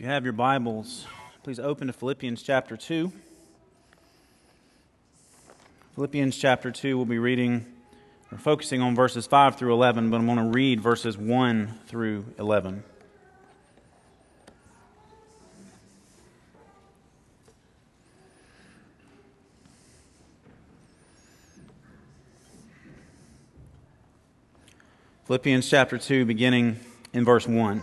If you have your Bibles, please open to Philippians chapter 2. Philippians chapter 2, we'll be reading or focusing on verses 5 through 11, but I'm going to read verses 1 through 11. Philippians chapter 2, beginning in verse 1.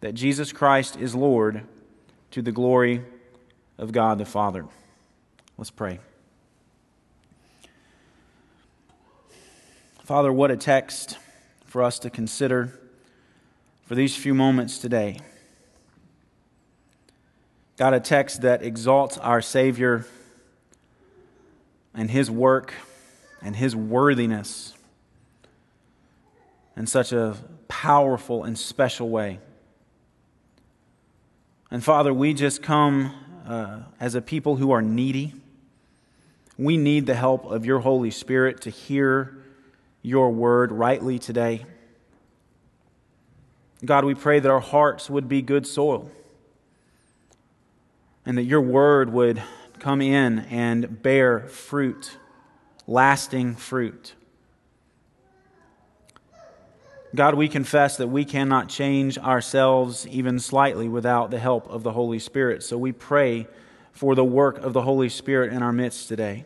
that Jesus Christ is Lord to the glory of God the Father. Let's pray. Father, what a text for us to consider for these few moments today. God, a text that exalts our Savior and His work and His worthiness in such a powerful and special way. And Father, we just come uh, as a people who are needy. We need the help of your Holy Spirit to hear your word rightly today. God, we pray that our hearts would be good soil and that your word would come in and bear fruit, lasting fruit. God, we confess that we cannot change ourselves even slightly without the help of the Holy Spirit. So we pray for the work of the Holy Spirit in our midst today.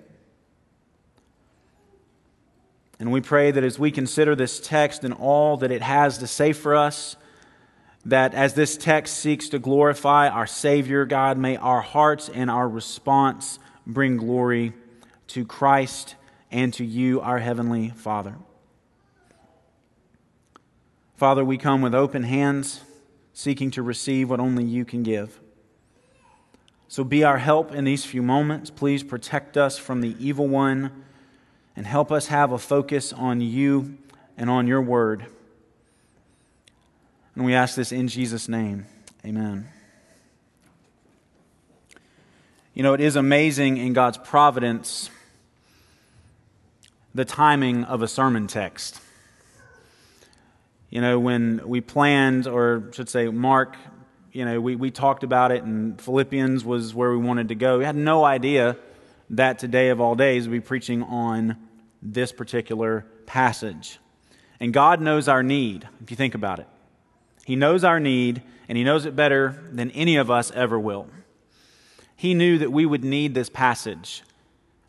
And we pray that as we consider this text and all that it has to say for us, that as this text seeks to glorify our Savior, God, may our hearts and our response bring glory to Christ and to you, our Heavenly Father. Father, we come with open hands, seeking to receive what only you can give. So be our help in these few moments. Please protect us from the evil one and help us have a focus on you and on your word. And we ask this in Jesus' name. Amen. You know, it is amazing in God's providence the timing of a sermon text. You know, when we planned, or should say, Mark, you know, we, we talked about it, and Philippians was where we wanted to go. We had no idea that today of all days we'd be preaching on this particular passage. And God knows our need, if you think about it. He knows our need, and He knows it better than any of us ever will. He knew that we would need this passage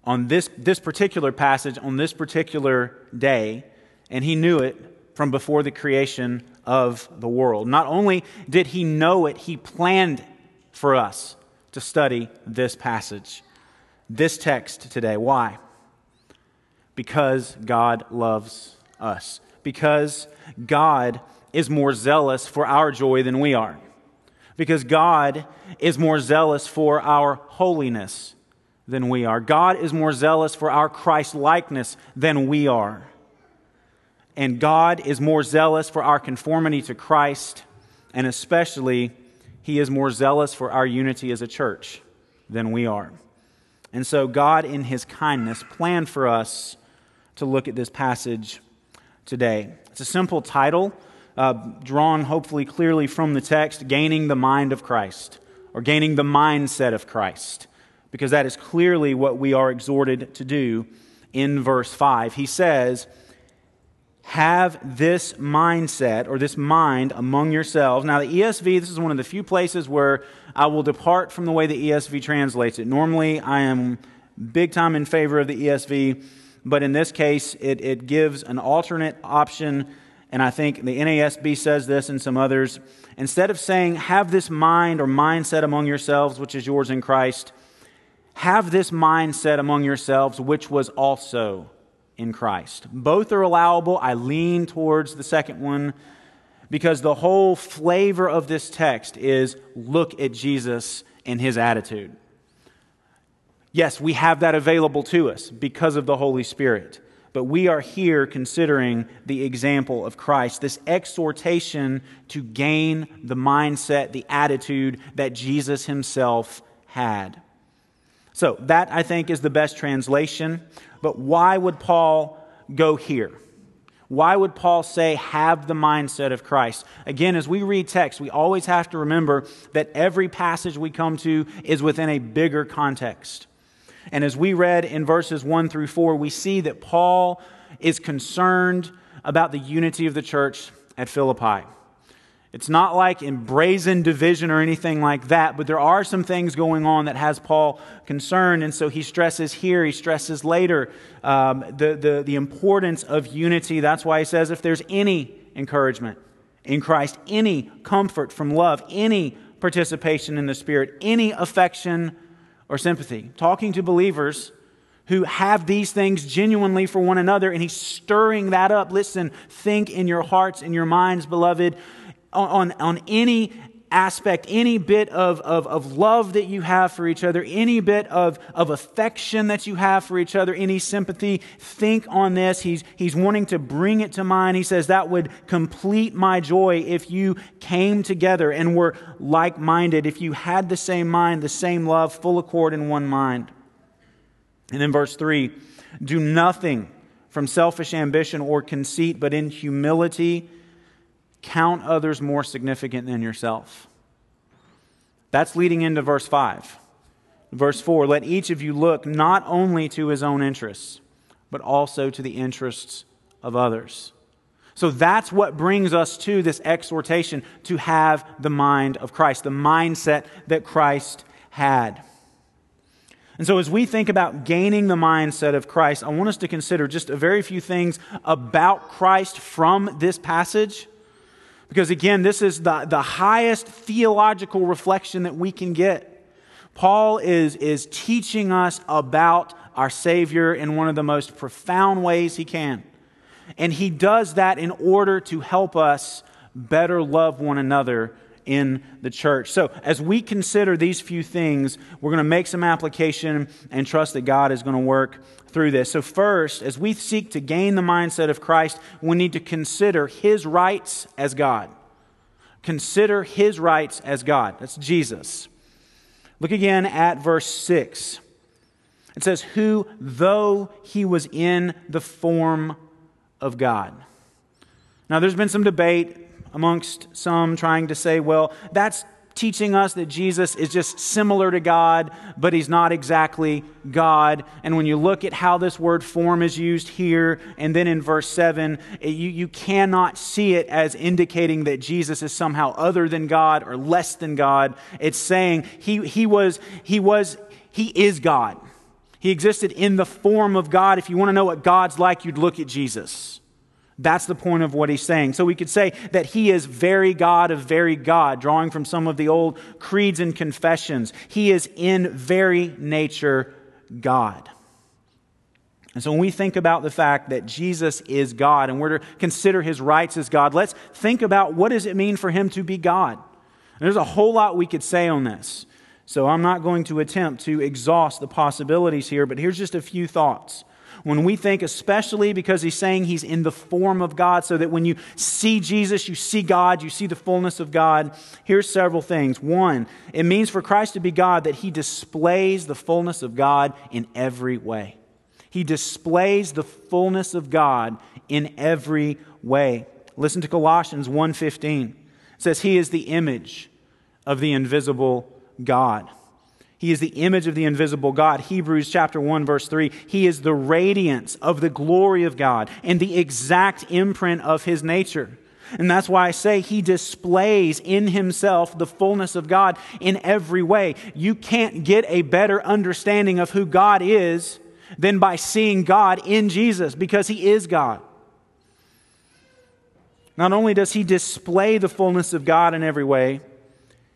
on this, this particular passage on this particular day, and He knew it from before the creation of the world. Not only did he know it, he planned for us to study this passage, this text today. Why? Because God loves us. Because God is more zealous for our joy than we are. Because God is more zealous for our holiness than we are. God is more zealous for our Christ likeness than we are and God is more zealous for our conformity to Christ, and especially he is more zealous for our unity as a church than we are. And so, God, in his kindness, planned for us to look at this passage today. It's a simple title, uh, drawn hopefully clearly from the text Gaining the Mind of Christ, or Gaining the Mindset of Christ, because that is clearly what we are exhorted to do in verse 5. He says, have this mindset or this mind among yourselves. Now, the ESV, this is one of the few places where I will depart from the way the ESV translates it. Normally, I am big time in favor of the ESV, but in this case, it, it gives an alternate option, and I think the NASB says this and some others. Instead of saying, have this mind or mindset among yourselves, which is yours in Christ, have this mindset among yourselves, which was also in Christ. Both are allowable. I lean towards the second one because the whole flavor of this text is look at Jesus and his attitude. Yes, we have that available to us because of the Holy Spirit. But we are here considering the example of Christ, this exhortation to gain the mindset, the attitude that Jesus himself had. So, that I think is the best translation. But why would Paul go here? Why would Paul say, have the mindset of Christ? Again, as we read text, we always have to remember that every passage we come to is within a bigger context. And as we read in verses 1 through 4, we see that Paul is concerned about the unity of the church at Philippi. It's not like in brazen division or anything like that, but there are some things going on that has Paul concerned. And so he stresses here, he stresses later um, the, the, the importance of unity. That's why he says if there's any encouragement in Christ, any comfort from love, any participation in the Spirit, any affection or sympathy, talking to believers who have these things genuinely for one another, and he's stirring that up. Listen, think in your hearts and your minds, beloved on, on any aspect, any bit of, of, of love that you have for each other, any bit of, of affection that you have for each other, any sympathy, think on this. He's, he's wanting to bring it to mind. He says that would complete my joy if you came together and were like minded, if you had the same mind, the same love, full accord in one mind. And then verse 3 do nothing from selfish ambition or conceit, but in humility count others more significant than yourself. That's leading into verse 5. Verse 4 Let each of you look not only to his own interests, but also to the interests of others. So that's what brings us to this exhortation to have the mind of Christ, the mindset that Christ had. And so, as we think about gaining the mindset of Christ, I want us to consider just a very few things about Christ from this passage because again, this is the, the highest theological reflection that we can get. Paul is, is teaching us about our Savior in one of the most profound ways he can. And he does that in order to help us better love one another in the church. So, as we consider these few things, we're going to make some application and trust that God is going to work through this. So, first, as we seek to gain the mindset of Christ, we need to consider his rights as God. Consider his rights as God. That's Jesus. Look again at verse 6. It says, Who, though he was in the form of God. Now, there's been some debate amongst some trying to say, well, that's teaching us that Jesus is just similar to God, but he's not exactly God. And when you look at how this word form is used here and then in verse 7, you, you cannot see it as indicating that Jesus is somehow other than God or less than God. It's saying he, he was, he was, he is God. He existed in the form of God. If you want to know what God's like, you'd look at Jesus. That's the point of what he's saying. So we could say that he is very God of very God, drawing from some of the old creeds and confessions. He is in very nature God. And so when we think about the fact that Jesus is God and we're to consider his rights as God, let's think about what does it mean for him to be God? And there's a whole lot we could say on this. So I'm not going to attempt to exhaust the possibilities here, but here's just a few thoughts. When we think, especially because he's saying he's in the form of God, so that when you see Jesus, you see God, you see the fullness of God, here's several things. One, it means for Christ to be God that he displays the fullness of God in every way. He displays the fullness of God in every way. Listen to Colossians 1:15. It says he is the image of the invisible God. He is the image of the invisible God. Hebrews chapter 1 verse 3. He is the radiance of the glory of God and the exact imprint of his nature. And that's why I say he displays in himself the fullness of God in every way. You can't get a better understanding of who God is than by seeing God in Jesus because he is God. Not only does he display the fullness of God in every way,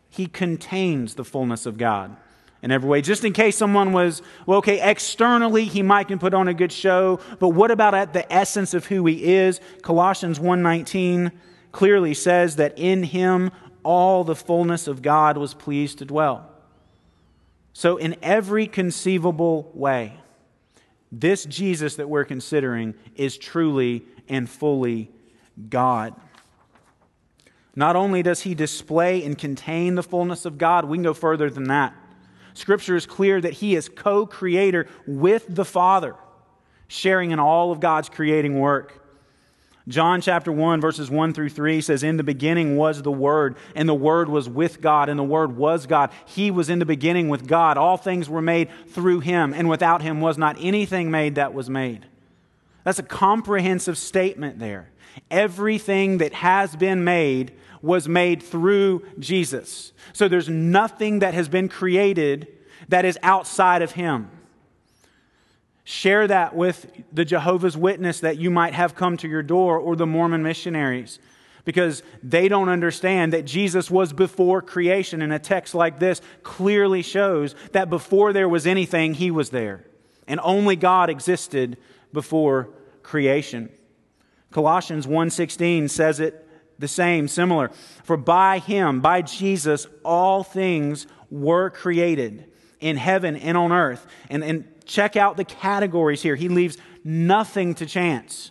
he contains the fullness of God in every way. Just in case someone was, well, okay, externally he might can put on a good show, but what about at the essence of who he is? Colossians 1:19 clearly says that in him all the fullness of God was pleased to dwell. So in every conceivable way, this Jesus that we're considering is truly and fully God. Not only does he display and contain the fullness of God, we can go further than that. Scripture is clear that he is co creator with the Father, sharing in all of God's creating work. John chapter 1, verses 1 through 3 says, In the beginning was the Word, and the Word was with God, and the Word was God. He was in the beginning with God. All things were made through Him, and without Him was not anything made that was made. That's a comprehensive statement there. Everything that has been made was made through Jesus. So there's nothing that has been created that is outside of Him. Share that with the Jehovah's Witness that you might have come to your door or the Mormon missionaries because they don't understand that Jesus was before creation. And a text like this clearly shows that before there was anything, He was there. And only God existed before creation. Colossians 1:16 says it the same, similar. For by him, by Jesus, all things were created in heaven and on earth. And, and check out the categories here. He leaves nothing to chance.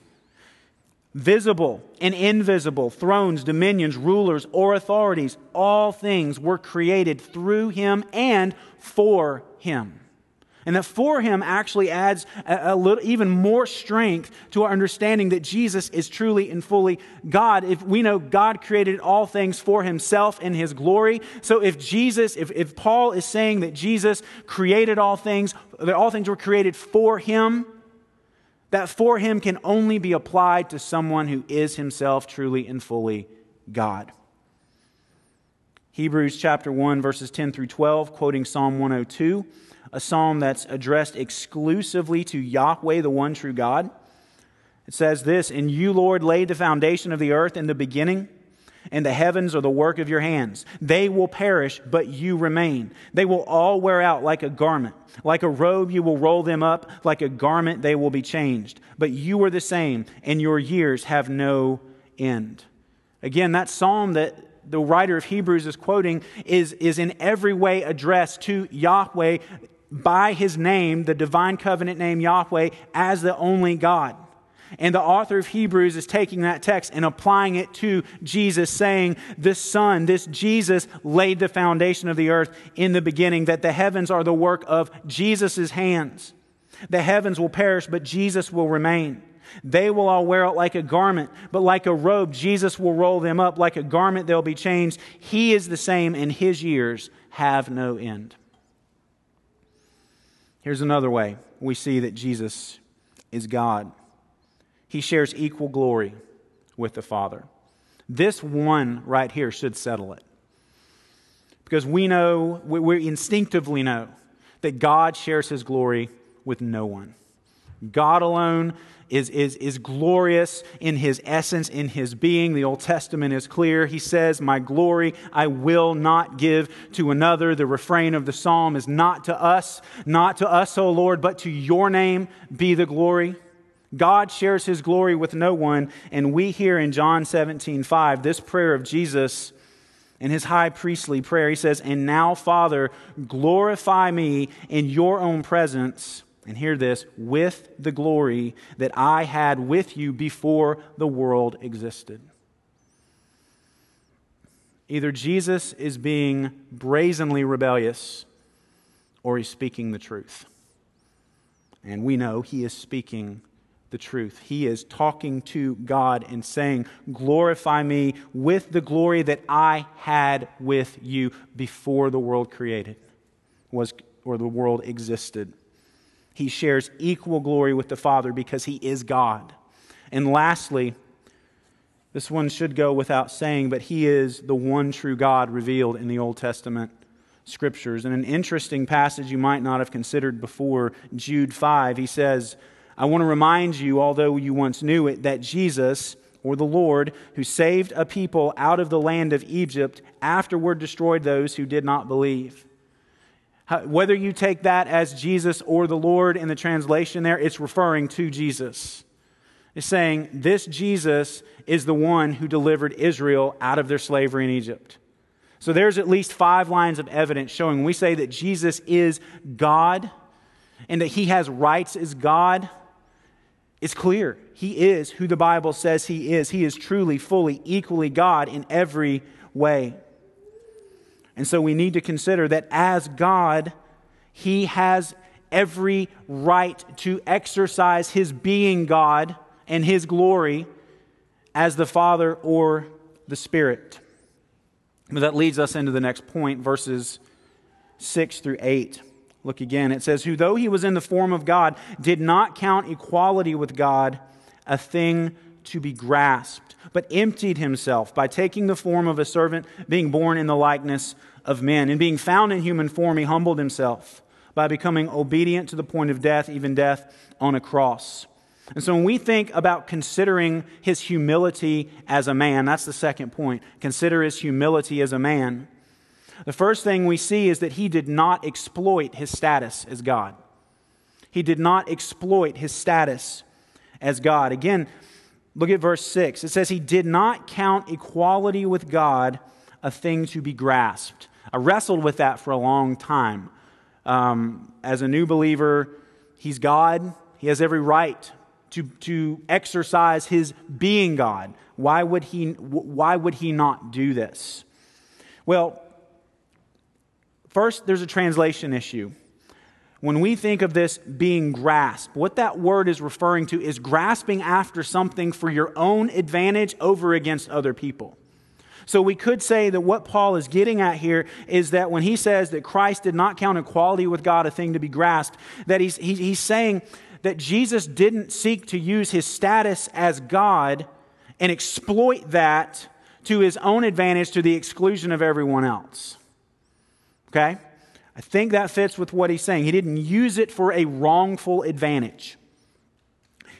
Visible and invisible, thrones, dominions, rulers, or authorities, all things were created through him and for him. And that for him actually adds a, a, little, even more strength to our understanding that Jesus is truly and fully God. If we know God created all things for himself in his glory. So if Jesus, if, if Paul is saying that Jesus created all things, that all things were created for him, that for him can only be applied to someone who is himself truly and fully God. Hebrews chapter 1, verses 10 through 12, quoting Psalm 102 a psalm that's addressed exclusively to Yahweh, the one true God. It says this And you, Lord, laid the foundation of the earth in the beginning, and the heavens are the work of your hands. They will perish, but you remain. They will all wear out like a garment. Like a robe, you will roll them up. Like a garment, they will be changed. But you are the same, and your years have no end. Again, that psalm that the writer of Hebrews is quoting is, is in every way addressed to Yahweh by his name, the divine covenant name Yahweh, as the only God. And the author of Hebrews is taking that text and applying it to Jesus, saying, This Son, this Jesus, laid the foundation of the earth in the beginning, that the heavens are the work of Jesus' hands. The heavens will perish, but Jesus will remain. They will all wear out like a garment, but like a robe, Jesus will roll them up. Like a garment, they'll be changed. He is the same, and his years have no end. Here's another way we see that Jesus is God. He shares equal glory with the Father. This one right here should settle it. Because we know, we instinctively know that God shares his glory with no one. God alone is, is, is glorious in his essence, in his being. The Old Testament is clear. He says, My glory I will not give to another. The refrain of the psalm is not to us, not to us, O Lord, but to your name be the glory. God shares his glory with no one, and we hear in John 17, 5, this prayer of Jesus in his high priestly prayer. He says, And now, Father, glorify me in your own presence and hear this, with the glory that I had with you before the world existed. Either Jesus is being brazenly rebellious or he's speaking the truth. And we know he is speaking the truth. He is talking to God and saying, Glorify me with the glory that I had with you before the world created was or the world existed. He shares equal glory with the Father because he is God. And lastly, this one should go without saying, but he is the one true God revealed in the Old Testament scriptures. In an interesting passage you might not have considered before, Jude 5, he says, I want to remind you, although you once knew it, that Jesus, or the Lord, who saved a people out of the land of Egypt, afterward destroyed those who did not believe. Whether you take that as Jesus or the Lord in the translation there, it's referring to Jesus. It's saying this Jesus is the one who delivered Israel out of their slavery in Egypt. So there's at least five lines of evidence showing we say that Jesus is God and that he has rights as God. It's clear. He is who the Bible says he is. He is truly, fully, equally God in every way. And so we need to consider that as God, He has every right to exercise His being God and His glory as the Father or the Spirit. But that leads us into the next point, verses 6 through 8. Look again. It says, Who, though he was in the form of God, did not count equality with God a thing to be grasped, but emptied himself by taking the form of a servant, being born in the likeness of men. And being found in human form, he humbled himself by becoming obedient to the point of death, even death on a cross. And so when we think about considering his humility as a man, that's the second point. Consider his humility as a man. The first thing we see is that he did not exploit his status as God. He did not exploit his status as God. Again, look at verse 6. It says, He did not count equality with God a thing to be grasped. I wrestled with that for a long time. Um, as a new believer, he's God. He has every right to, to exercise his being God. Why would, he, why would he not do this? Well, first, there's a translation issue. When we think of this being grasped, what that word is referring to is grasping after something for your own advantage over against other people. So we could say that what Paul is getting at here is that when he says that Christ did not count equality with God a thing to be grasped, that he's, he, he's saying that Jesus didn't seek to use his status as God and exploit that to his own advantage to the exclusion of everyone else. Okay? I think that fits with what he's saying. He didn't use it for a wrongful advantage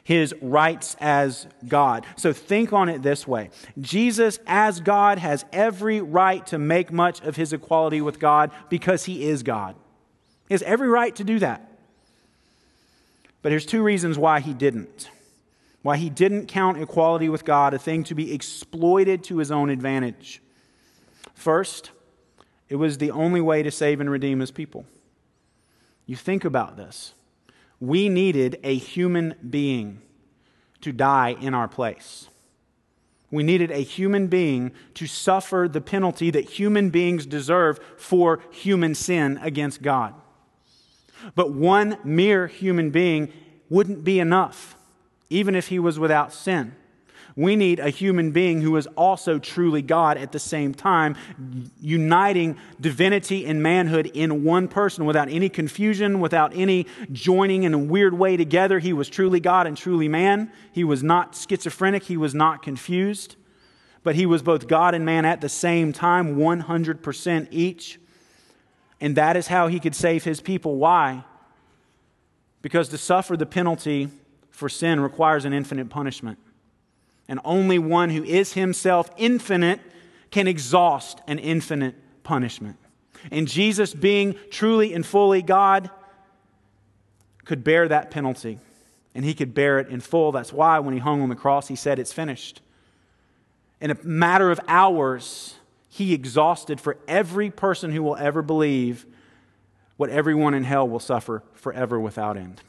his rights as God. So think on it this way Jesus, as God, has every right to make much of his equality with God because he is God. He has every right to do that. But here's two reasons why he didn't. Why he didn't count equality with God a thing to be exploited to his own advantage. First, it was the only way to save and redeem his people. You think about this. We needed a human being to die in our place. We needed a human being to suffer the penalty that human beings deserve for human sin against God. But one mere human being wouldn't be enough, even if he was without sin. We need a human being who is also truly God at the same time, uniting divinity and manhood in one person without any confusion, without any joining in a weird way together. He was truly God and truly man. He was not schizophrenic, he was not confused, but he was both God and man at the same time, 100% each. And that is how he could save his people. Why? Because to suffer the penalty for sin requires an infinite punishment and only one who is himself infinite can exhaust an infinite punishment. And Jesus, being truly and fully God, could bear that penalty, and he could bear it in full. That's why when he hung on the cross, he said, It's finished. In a matter of hours, he exhausted for every person who will ever believe what everyone in hell will suffer forever without end.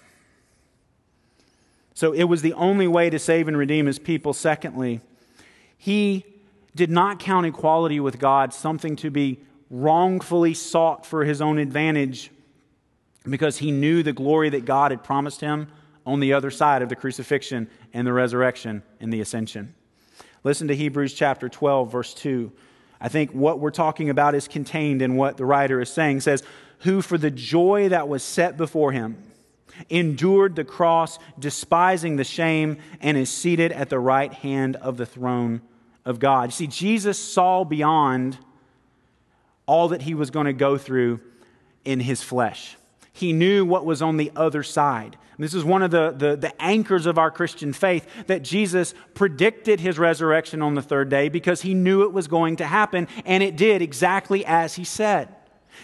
So it was the only way to save and redeem his people. Secondly, he did not count equality with God something to be wrongfully sought for his own advantage because he knew the glory that God had promised him on the other side of the crucifixion and the resurrection and the ascension. Listen to Hebrews chapter 12, verse 2. I think what we're talking about is contained in what the writer is saying. It says, Who for the joy that was set before him endured the cross, despising the shame, and is seated at the right hand of the throne of God. You see, Jesus saw beyond all that he was going to go through in his flesh. He knew what was on the other side. This is one of the, the, the, anchors of our Christian faith that Jesus predicted his resurrection on the third day because he knew it was going to happen, and it did exactly as he said.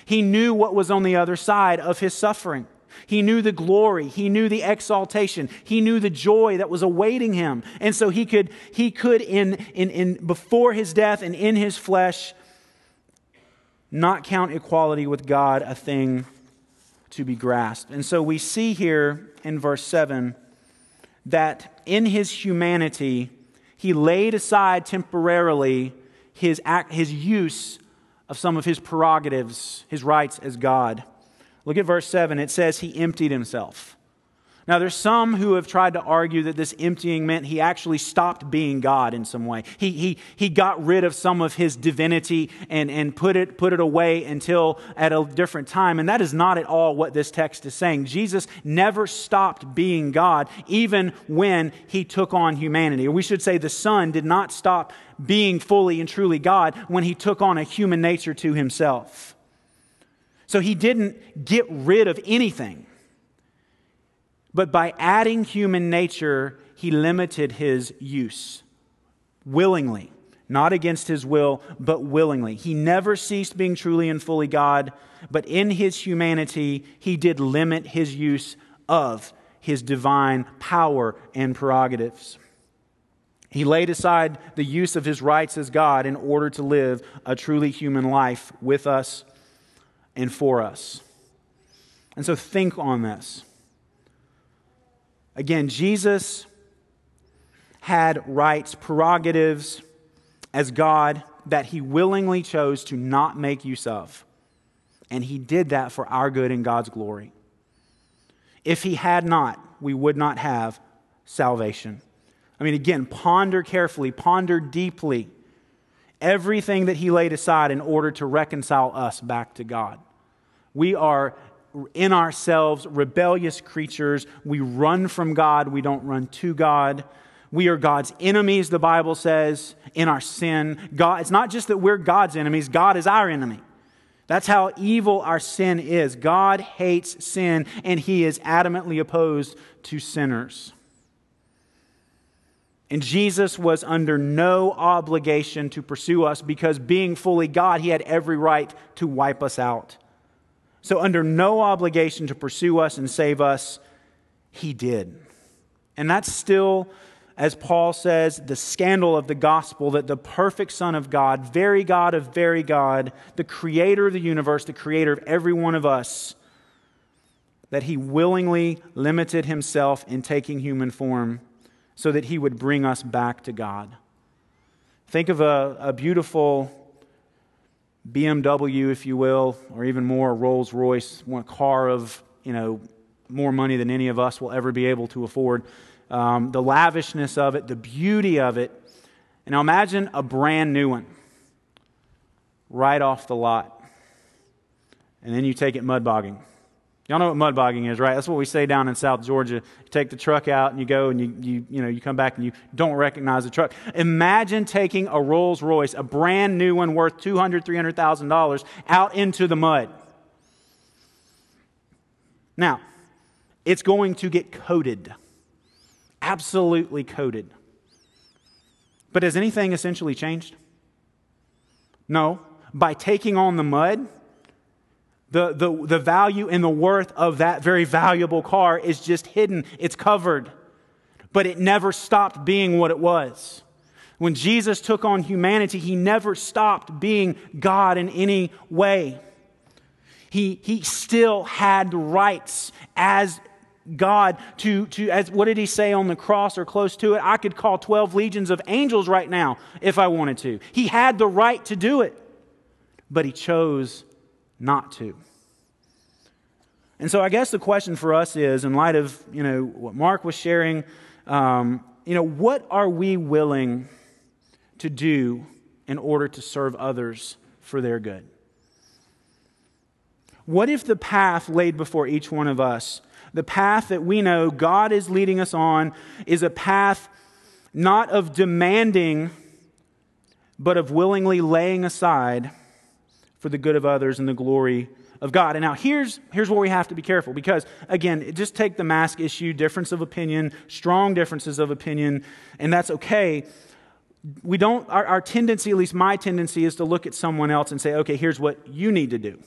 He knew what was on the other side of his suffering. He knew the glory. He knew the exaltation. He knew the joy that was awaiting him. And so he could, he could in, in, in, before his death and in his flesh, not count equality with God a thing to be grasped. And so we see here in verse 7 that in his humanity, he laid aside temporarily his, act, his use of some of his prerogatives, his rights as God. Look at verse 7. It says he emptied himself. Now, there's some who have tried to argue that this emptying meant he actually stopped being God in some way. He, he, he got rid of some of his divinity and, and put, it, put it away until at a different time. And that is not at all what this text is saying. Jesus never stopped being God, even when he took on humanity. Or we should say the Son did not stop being fully and truly God when he took on a human nature to himself. So he didn't get rid of anything. But by adding human nature, he limited his use willingly, not against his will, but willingly. He never ceased being truly and fully God, but in his humanity, he did limit his use of his divine power and prerogatives. He laid aside the use of his rights as God in order to live a truly human life with us and for us. And so think on this. Again, Jesus had rights, prerogatives as God that he willingly chose to not make use of. And he did that for our good and God's glory. If he had not, we would not have salvation. I mean, again, ponder carefully, ponder deeply everything that he laid aside in order to reconcile us back to God. We are in ourselves rebellious creatures. We run from God, we don't run to God. We are God's enemies, the Bible says, in our sin. God, it's not just that we're God's enemies, God is our enemy. That's how evil our sin is. God hates sin, and he is adamantly opposed to sinners. And Jesus was under no obligation to pursue us because, being fully God, he had every right to wipe us out. So, under no obligation to pursue us and save us, he did. And that's still, as Paul says, the scandal of the gospel that the perfect Son of God, very God of very God, the creator of the universe, the creator of every one of us, that he willingly limited himself in taking human form so that he would bring us back to God. Think of a, a beautiful BMW, if you will, or even more, Rolls Royce, one car of, you know, more money than any of us will ever be able to afford. Um, the lavishness of it, the beauty of it. And now imagine a brand new one right off the lot. And then you take it mud bogging. Y'all know what mud bogging is, right? That's what we say down in South Georgia. You take the truck out and you go and you, you, you, know, you come back and you don't recognize the truck. Imagine taking a Rolls Royce, a brand new one worth $200,000, $300,000, out into the mud. Now, it's going to get coated, absolutely coated. But has anything essentially changed? No. By taking on the mud, the, the, the value and the worth of that very valuable car is just hidden, it's covered. But it never stopped being what it was. When Jesus took on humanity, he never stopped being God in any way. He, he still had rights as God to, to, as what did he say on the cross or close to it? I could call 12 legions of angels right now if I wanted to. He had the right to do it, but he chose not to. And so I guess the question for us is, in light of, you know, what Mark was sharing, um, you know, what are we willing to do in order to serve others for their good? What if the path laid before each one of us the path that we know God is leading us on is a path not of demanding, but of willingly laying aside for the good of others and the glory of God. And now here's, here's where we have to be careful because, again, just take the mask issue, difference of opinion, strong differences of opinion, and that's okay. We don't, our, our tendency, at least my tendency, is to look at someone else and say, okay, here's what you need to do.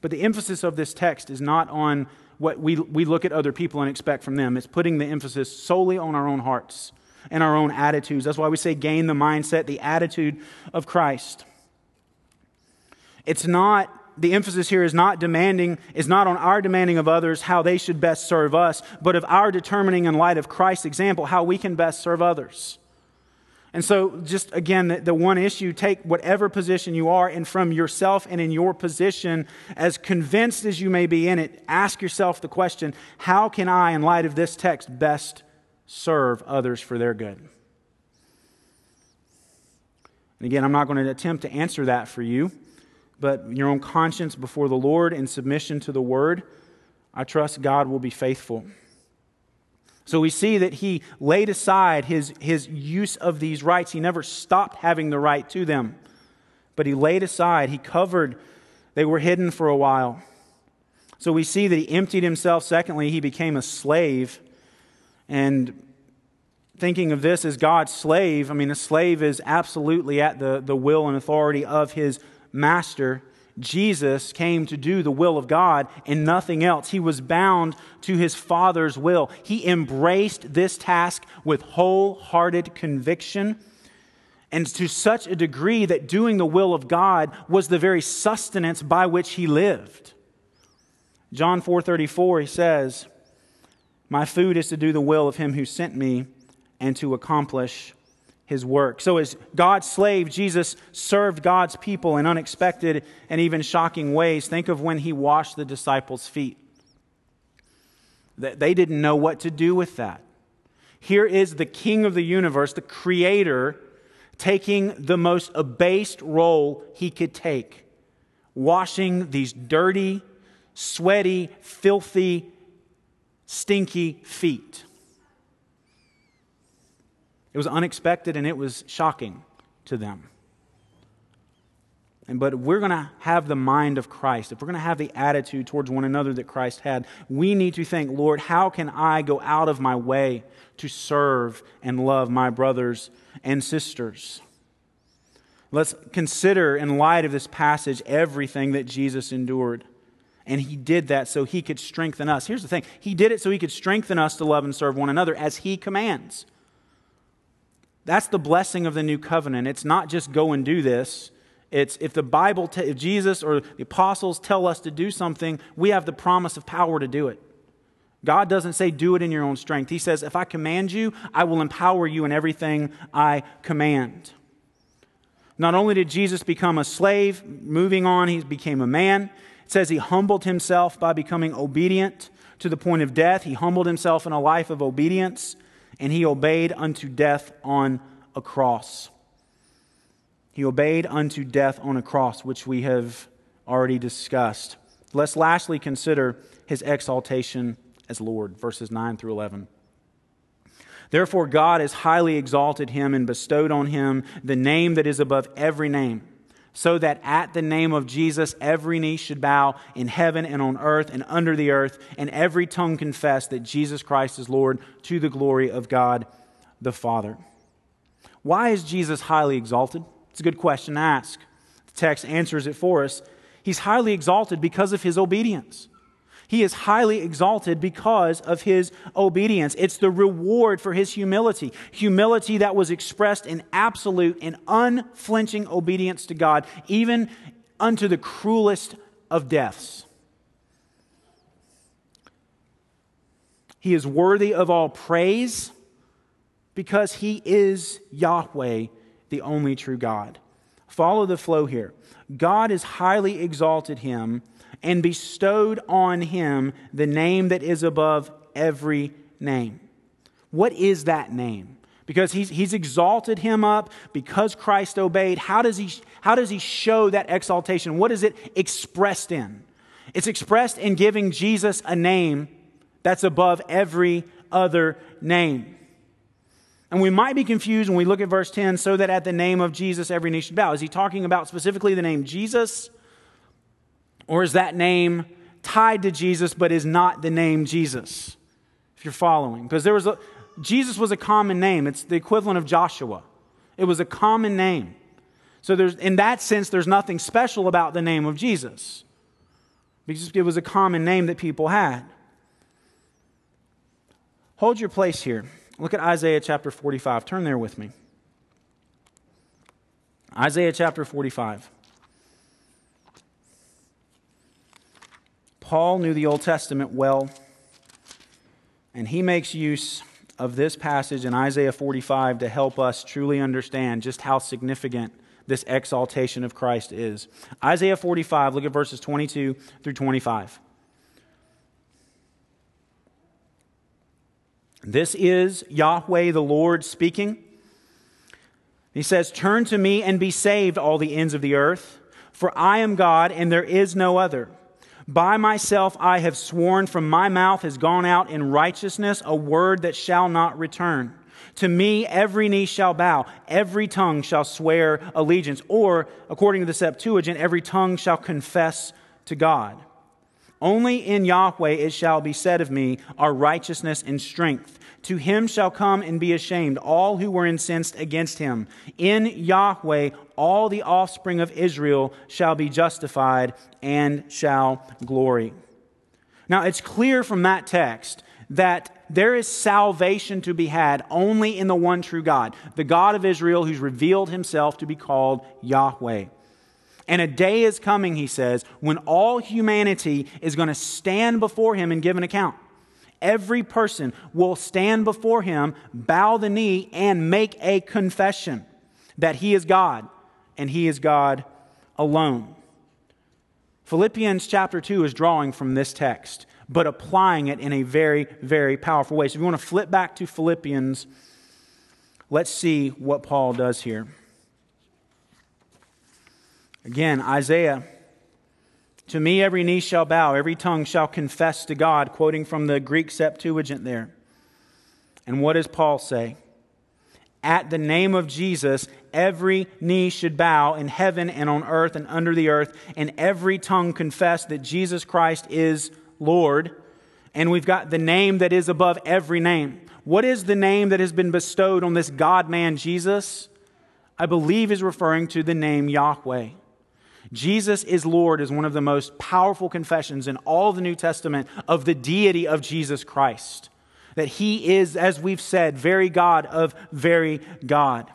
But the emphasis of this text is not on what we, we look at other people and expect from them. It's putting the emphasis solely on our own hearts and our own attitudes. That's why we say gain the mindset, the attitude of Christ. It's not, the emphasis here is not demanding, is not on our demanding of others how they should best serve us, but of our determining in light of Christ's example how we can best serve others. And so, just again, the, the, one issue take whatever position you are, and from yourself and in your position, as convinced as you may be in it, ask yourself the question how can I, in light of this text, best serve others for their good? And again, I'm not going to attempt to answer that for you, but your own conscience before the Lord in submission to the word, I trust God will be faithful. So we see that he laid aside his, his use of these rights. He never stopped having the right to them, but he laid aside, he covered, they were hidden for a while. So we see that he emptied himself. Secondly, he became a slave. And thinking of this as God's slave, I mean, a slave is absolutely at the, the will and authority of his master. Jesus came to do the will of God and nothing else. He was bound to his Father's will. He embraced this task with wholehearted conviction and to such a degree that doing the will of God was the very sustenance by which he lived. John 4:34 he says, "My food is to do the will of him who sent me and to accomplish his work. So, as God's slave, Jesus served God's people in unexpected and even shocking ways. Think of when he washed the disciples' feet. They didn't know what to do with that. Here is the king of the universe, the creator, taking the most abased role he could take, washing these dirty, sweaty, filthy, stinky feet. It was unexpected and it was shocking to them. And, but we're going to have the mind of Christ. If we're going to have the attitude towards one another that Christ had, we need to think, Lord, how can I go out of my way to serve and love my brothers and sisters? Let's consider, in light of this passage, everything that Jesus endured. And he did that so he could strengthen us. Here's the thing He did it so he could strengthen us to love and serve one another as he commands. That's the blessing of the new covenant. It's not just go and do this. It's if the Bible, te- if Jesus or the apostles tell us to do something, we have the promise of power to do it. God doesn't say do it in your own strength. He says, if I command you, I will empower you in everything I command. Not only did Jesus become a slave, moving on, he became a man. It says he humbled himself by becoming obedient to the point of death. He humbled himself in a life of obedience and he obeyed unto death on a cross. He obeyed unto death on a cross, which we have already discussed. Let's lastly consider his exaltation as Lord, verses 9 through 11. Therefore, God has highly exalted him and bestowed on him the name that is above every name so that at the name of Jesus every knee should bow in heaven and on earth and under the earth, and every tongue confess that Jesus Christ is Lord to the glory of God the Father. Why is Jesus highly exalted? It's a good question to ask. The text answers it for us. He's highly exalted because of his obedience. He is highly exalted because of his obedience. It's the reward for his humility. Humility that was expressed in absolute and unflinching obedience to God, even unto the cruelest of deaths. He is worthy of all praise because he is Yahweh, the only true God. Follow the flow here. God has highly exalted him and bestowed on him the name that is above every name. What is that name? Because he's, he's exalted him up because Christ obeyed. How does, he, how does he show that exaltation? What is it expressed in? It's expressed in giving Jesus a name that's above every other name. And we might be confused when we look at verse 10 so that at the name of Jesus every knee should bow. Is he talking about specifically the name Jesus? Or is that name tied to Jesus but is not the name Jesus? If you're following. Because there was a, Jesus was a common name. It's the equivalent of Joshua. It was a common name. So there's in that sense there's nothing special about the name of Jesus. Because it was a common name that people had. Hold your place here. Look at Isaiah chapter 45. Turn there with me. Isaiah chapter 45. Paul knew the Old Testament well, and he makes use of this passage in Isaiah 45 to help us truly understand just how significant this exaltation of Christ is. Isaiah 45, look at verses 22 through 25. This is Yahweh the Lord speaking. He says, Turn to me and be saved, all the ends of the earth, for I am God and there is no other. By myself I have sworn, from my mouth has gone out in righteousness a word that shall not return. To me every knee shall bow, every tongue shall swear allegiance. Or, according to the Septuagint, every tongue shall confess to God. Only in Yahweh it shall be said of me, are righteousness and strength. To him shall come and be ashamed all who were incensed against him. In Yahweh all the offspring of Israel shall be justified and shall glory. Now it's clear from that text that there is salvation to be had only in the one true God, the God of Israel who's revealed himself to be called Yahweh. And a day is coming, he says, when all humanity is going to stand before him and give an account. Every person will stand before him, bow the knee, and make a confession that he is God and he is God alone. Philippians chapter 2 is drawing from this text, but applying it in a very, very powerful way. So if you want to flip back to Philippians, let's see what Paul does here. Again, Isaiah. To me, every knee shall bow, every tongue shall confess to God, quoting from the Greek Septuagint there. And what does Paul say? At the name of Jesus, every knee should bow in heaven and on earth and under the earth, and every tongue confess that Jesus Christ is Lord. And we've got the name that is above every name. What is the name that has been bestowed on this God man, Jesus? I believe is referring to the name Yahweh. Jesus is Lord is one of the most powerful confessions in all the New Testament of the deity of Jesus Christ. That he is, as we've said, very God of very God.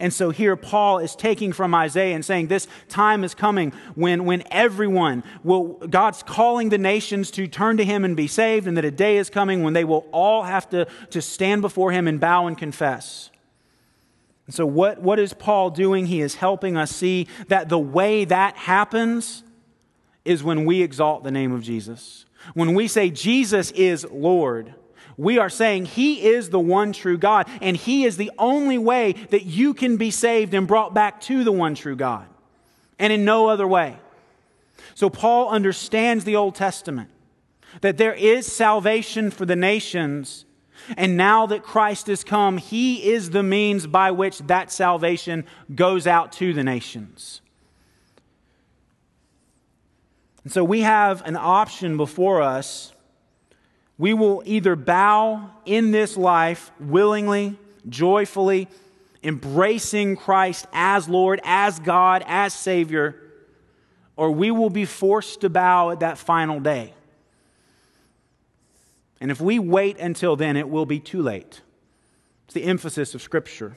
And so here Paul is taking from Isaiah and saying this time is coming when, when everyone will, God's calling the nations to turn to him and be saved, and that a day is coming when they will all have to, to stand before him and bow and confess. And so, what, what is Paul doing? He is helping us see that the way that happens is when we exalt the name of Jesus. When we say Jesus is Lord, we are saying He is the one true God, and He is the only way that you can be saved and brought back to the one true God, and in no other way. So, Paul understands the Old Testament that there is salvation for the nations and now that Christ has come, he is the means by which that salvation goes out to the nations. And so we have an option before us. We will either bow in this life willingly, joyfully, embracing Christ as Lord, as God, as Savior, or we will be forced to bow at that final day. And if we wait until then, it will be too late. It's the emphasis of Scripture.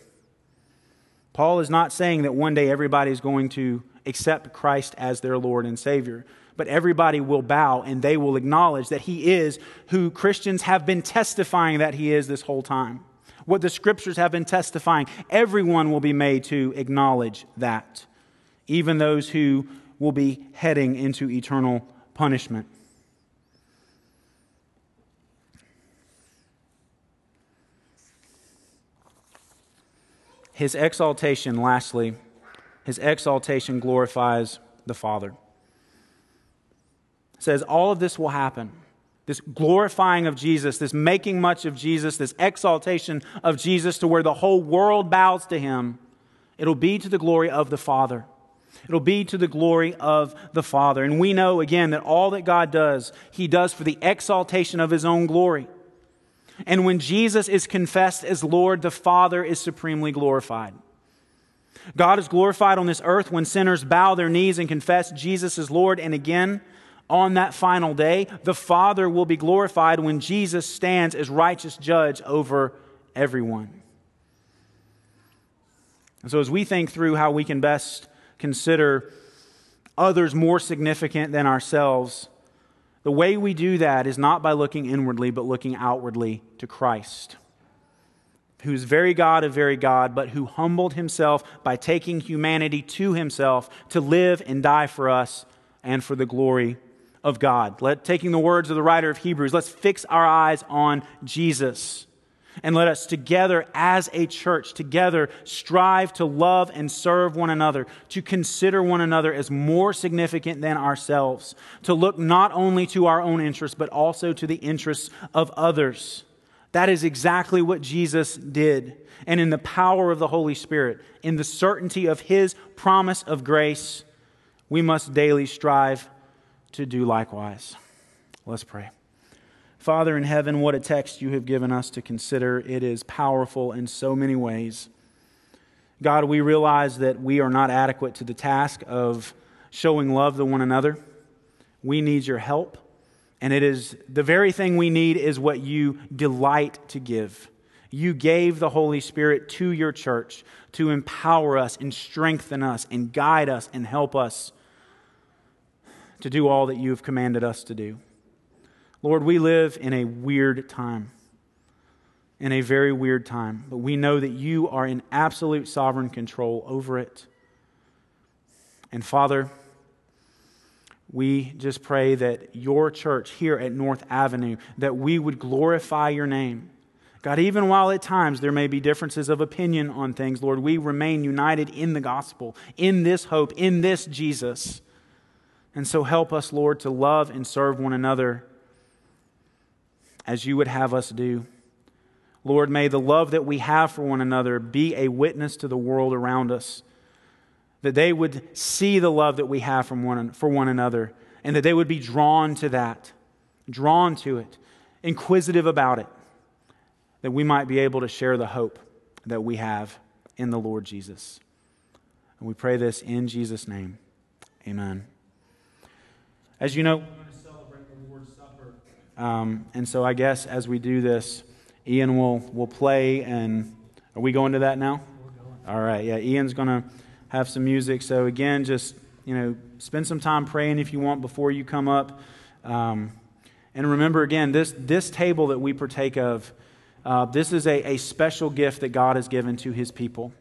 Paul is not saying that one day everybody is going to accept Christ as their Lord and Savior. But everybody will bow and they will acknowledge that He is who Christians have been testifying that He is this whole time. What the scriptures have been testifying. Everyone will be made to acknowledge that, even those who will be heading into eternal punishment. His exaltation, lastly, his exaltation glorifies the Father. Says all of this will happen. This glorifying of Jesus, this making much of Jesus, this exaltation of Jesus to where the whole world bows to him, it'll be to the glory of the Father. It'll be to the glory of the Father. And we know again that all that God does, He does for the exaltation of His own glory. And when Jesus is confessed as Lord, the Father is supremely glorified. God is glorified on this earth when sinners bow their knees and confess Jesus as Lord. And again, on that final day, the Father will be glorified when Jesus stands as righteous judge over everyone. And so, as we think through how we can best consider others more significant than ourselves, the way we do that is not by looking inwardly, but looking outwardly to Christ who's very God of very God, but who humbled himself by taking humanity to himself to live and die for us and for the glory of God. Let, taking the words of the writer of Hebrews, let's fix our eyes on Jesus. And let us together as a church, together strive to love and serve one another, to consider one another as more significant than ourselves, to look not only to our own interests, but also to the interests of others that is exactly what Jesus did. And in the power of the Holy Spirit, in the certainty of His promise of grace, we must daily strive to do likewise. Let's pray. Father in heaven, what a text you have given us to consider. It is powerful in so many ways. God, we realize that we are not adequate to the task of showing love to one another. We need your help. And it is the very thing we need is what you delight to give. You gave the Holy Spirit to your church to empower us and strengthen us and guide us and help us to do all that you have commanded us to do. Lord, we live in a weird time, in a very weird time, but we know that you are in absolute sovereign control over it. And Father, we just pray that your church here at North Avenue, that we would glorify your name. God, even while at times there may be differences of opinion on things, Lord, we remain united in the gospel, in this hope, in this Jesus. And so help us, Lord, to love and serve one another as you would have us do. Lord, may the love that we have for one another be a witness to the world around us that they would see the love that we have from one, for one another, and that they would be drawn to that, drawn to it, inquisitive about it, that we might be able to share the hope that we have in the Lord Jesus. And we pray this in Jesus' name. Amen. As you know, we're going to celebrate the Lord's Supper. Um, and so I guess as we do this, Ian will, will play, and are we going to that now? All right, yeah, Ian's going to have some music. So, again, just, you know, spend some time praying if you want before you come up. Um, and remember, again, this, this table that we partake of, uh, this is a, a special gift that God has given to his people.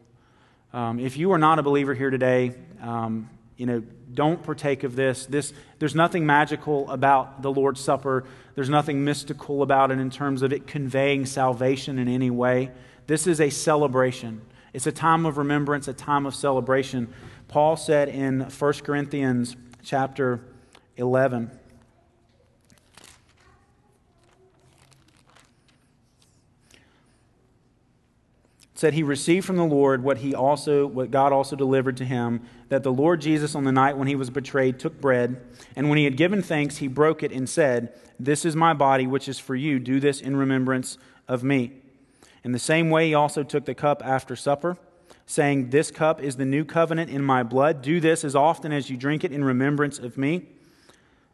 Um, if you are not a believer here today, um, you know, don't partake of this. This there's nothing magical about the Lord's Supper. There's nothing mystical about it in terms of it conveying salvation in any way. This is a celebration. It's a time of remembrance, a time of celebration. Paul said in 1 Corinthians chapter 11, said he received from the Lord what he also what God also delivered to him that the Lord Jesus on the night when he was betrayed took bread and when he had given thanks he broke it and said this is my body which is for you do this in remembrance of me in the same way, he also took the cup after supper, saying, This cup is the new covenant in my blood. Do this as often as you drink it in remembrance of me.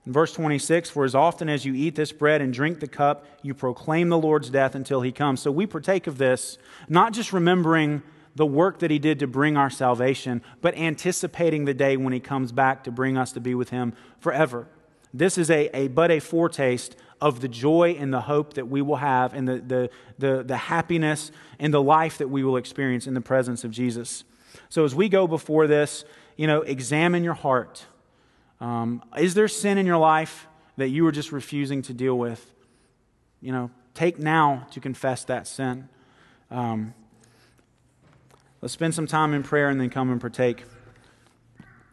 In verse 26, For as often as you eat this bread and drink the cup, you proclaim the Lord's death until he comes. So we partake of this, not just remembering the work that he did to bring our salvation, but anticipating the day when he comes back to bring us to be with him forever. This is a, a but a foretaste of the joy and the hope that we will have and the, the, the, the happiness and the life that we will experience in the presence of Jesus. So as we go before this, you know, examine your heart. Um, is there sin in your life that you are just refusing to deal with? You know, take now to confess that sin. Um, let's spend some time in prayer and then come and partake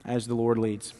as the Lord leads.